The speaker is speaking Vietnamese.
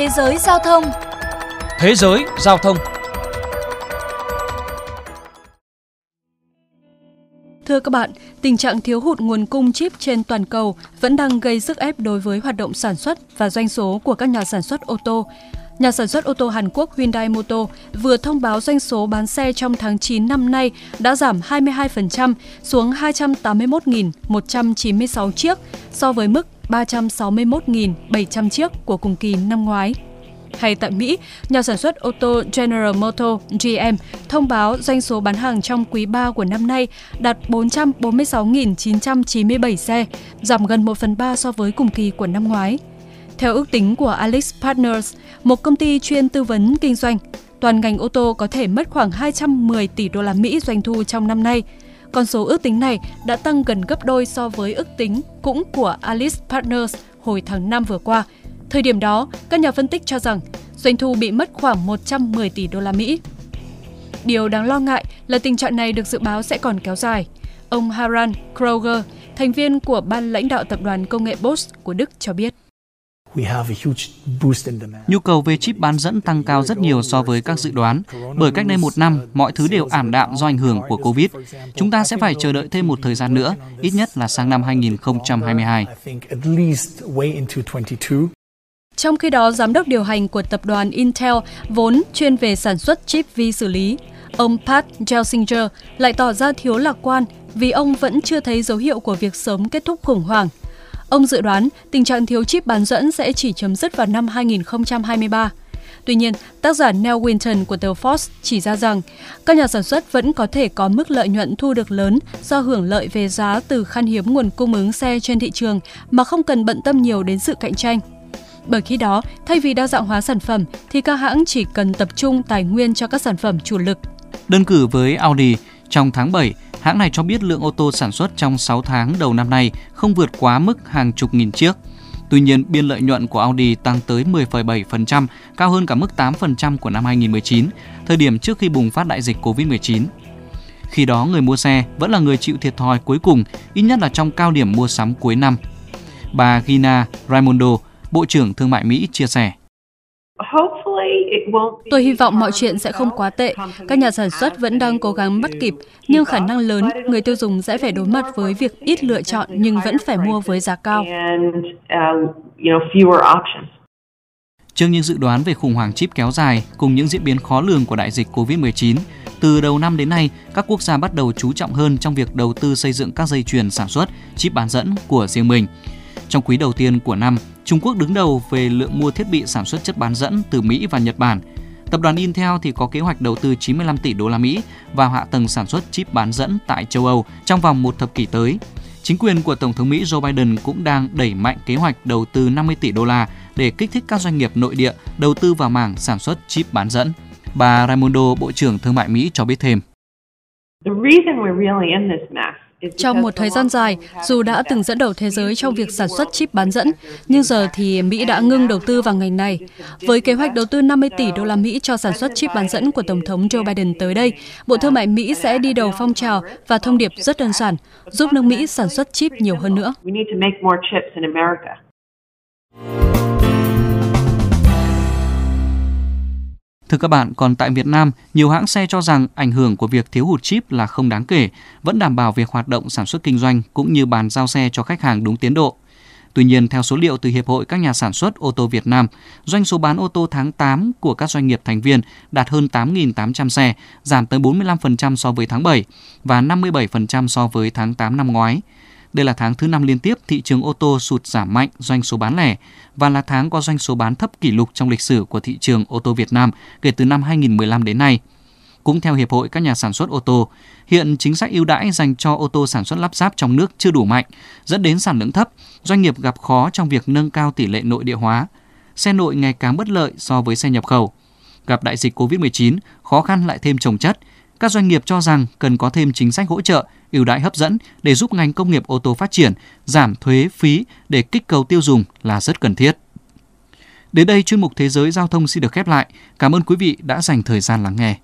Thế giới giao thông Thế giới giao thông Thưa các bạn, tình trạng thiếu hụt nguồn cung chip trên toàn cầu vẫn đang gây sức ép đối với hoạt động sản xuất và doanh số của các nhà sản xuất ô tô. Nhà sản xuất ô tô Hàn Quốc Hyundai Motor vừa thông báo doanh số bán xe trong tháng 9 năm nay đã giảm 22% xuống 281.196 chiếc so với mức 361.700 chiếc của cùng kỳ năm ngoái. Hay tại Mỹ, nhà sản xuất ô tô General Motors GM thông báo doanh số bán hàng trong quý 3 của năm nay đạt 446.997 xe, giảm gần 1 phần 3 so với cùng kỳ của năm ngoái. Theo ước tính của Alex Partners, một công ty chuyên tư vấn kinh doanh, toàn ngành ô tô có thể mất khoảng 210 tỷ đô la Mỹ doanh thu trong năm nay. Con số ước tính này đã tăng gần gấp đôi so với ước tính cũng của Alice Partners hồi tháng 5 vừa qua. Thời điểm đó, các nhà phân tích cho rằng doanh thu bị mất khoảng 110 tỷ đô la Mỹ. Điều đáng lo ngại là tình trạng này được dự báo sẽ còn kéo dài. Ông Haran Kroger, thành viên của ban lãnh đạo tập đoàn công nghệ Bosch của Đức cho biết. Nhu cầu về chip bán dẫn tăng cao rất nhiều so với các dự đoán, bởi cách đây một năm, mọi thứ đều ảm đạm do ảnh hưởng của Covid. Chúng ta sẽ phải chờ đợi thêm một thời gian nữa, ít nhất là sang năm 2022. Trong khi đó, giám đốc điều hành của tập đoàn Intel vốn chuyên về sản xuất chip vi xử lý, ông Pat Gelsinger lại tỏ ra thiếu lạc quan vì ông vẫn chưa thấy dấu hiệu của việc sớm kết thúc khủng hoảng. Ông dự đoán tình trạng thiếu chip bán dẫn sẽ chỉ chấm dứt vào năm 2023. Tuy nhiên, tác giả Neil Winton của tờ Forbes chỉ ra rằng các nhà sản xuất vẫn có thể có mức lợi nhuận thu được lớn do hưởng lợi về giá từ khan hiếm nguồn cung ứng xe trên thị trường mà không cần bận tâm nhiều đến sự cạnh tranh. Bởi khi đó, thay vì đa dạng hóa sản phẩm thì các hãng chỉ cần tập trung tài nguyên cho các sản phẩm chủ lực. Đơn cử với Audi, trong tháng 7, hãng này cho biết lượng ô tô sản xuất trong 6 tháng đầu năm nay không vượt quá mức hàng chục nghìn chiếc. Tuy nhiên, biên lợi nhuận của Audi tăng tới 10,7%, cao hơn cả mức 8% của năm 2019, thời điểm trước khi bùng phát đại dịch Covid-19. Khi đó, người mua xe vẫn là người chịu thiệt thòi cuối cùng, ít nhất là trong cao điểm mua sắm cuối năm. Bà Gina Raimondo, Bộ trưởng Thương mại Mỹ chia sẻ. Tôi hy vọng mọi chuyện sẽ không quá tệ. Các nhà sản xuất vẫn đang cố gắng bắt kịp, nhưng khả năng lớn người tiêu dùng sẽ phải đối mặt với việc ít lựa chọn nhưng vẫn phải mua với giá cao. Trước những dự đoán về khủng hoảng chip kéo dài cùng những diễn biến khó lường của đại dịch COVID-19, từ đầu năm đến nay, các quốc gia bắt đầu chú trọng hơn trong việc đầu tư xây dựng các dây chuyền sản xuất chip bán dẫn của riêng mình. Trong quý đầu tiên của năm, Trung Quốc đứng đầu về lượng mua thiết bị sản xuất chất bán dẫn từ Mỹ và Nhật Bản. Tập đoàn Intel thì có kế hoạch đầu tư 95 tỷ đô la Mỹ vào hạ tầng sản xuất chip bán dẫn tại châu Âu trong vòng một thập kỷ tới. Chính quyền của Tổng thống Mỹ Joe Biden cũng đang đẩy mạnh kế hoạch đầu tư 50 tỷ đô la để kích thích các doanh nghiệp nội địa đầu tư vào mảng sản xuất chip bán dẫn. Bà Raimondo, Bộ trưởng Thương mại Mỹ cho biết thêm. Trong một thời gian dài, dù đã từng dẫn đầu thế giới trong việc sản xuất chip bán dẫn, nhưng giờ thì Mỹ đã ngưng đầu tư vào ngành này. Với kế hoạch đầu tư 50 tỷ đô la Mỹ cho sản xuất chip bán dẫn của Tổng thống Joe Biden tới đây, Bộ Thương mại Mỹ sẽ đi đầu phong trào và thông điệp rất đơn giản, giúp nước Mỹ sản xuất chip nhiều hơn nữa. Thưa các bạn, còn tại Việt Nam, nhiều hãng xe cho rằng ảnh hưởng của việc thiếu hụt chip là không đáng kể, vẫn đảm bảo việc hoạt động sản xuất kinh doanh cũng như bàn giao xe cho khách hàng đúng tiến độ. Tuy nhiên, theo số liệu từ Hiệp hội các nhà sản xuất ô tô Việt Nam, doanh số bán ô tô tháng 8 của các doanh nghiệp thành viên đạt hơn 8.800 xe, giảm tới 45% so với tháng 7 và 57% so với tháng 8 năm ngoái. Đây là tháng thứ năm liên tiếp thị trường ô tô sụt giảm mạnh doanh số bán lẻ và là tháng có doanh số bán thấp kỷ lục trong lịch sử của thị trường ô tô Việt Nam kể từ năm 2015 đến nay. Cũng theo Hiệp hội các nhà sản xuất ô tô, hiện chính sách ưu đãi dành cho ô tô sản xuất lắp ráp trong nước chưa đủ mạnh, dẫn đến sản lượng thấp, doanh nghiệp gặp khó trong việc nâng cao tỷ lệ nội địa hóa. Xe nội ngày càng bất lợi so với xe nhập khẩu. Gặp đại dịch COVID-19, khó khăn lại thêm trồng chất. Các doanh nghiệp cho rằng cần có thêm chính sách hỗ trợ ưu đãi hấp dẫn để giúp ngành công nghiệp ô tô phát triển, giảm thuế phí để kích cầu tiêu dùng là rất cần thiết. Đến đây chuyên mục Thế giới giao thông xin được khép lại. Cảm ơn quý vị đã dành thời gian lắng nghe.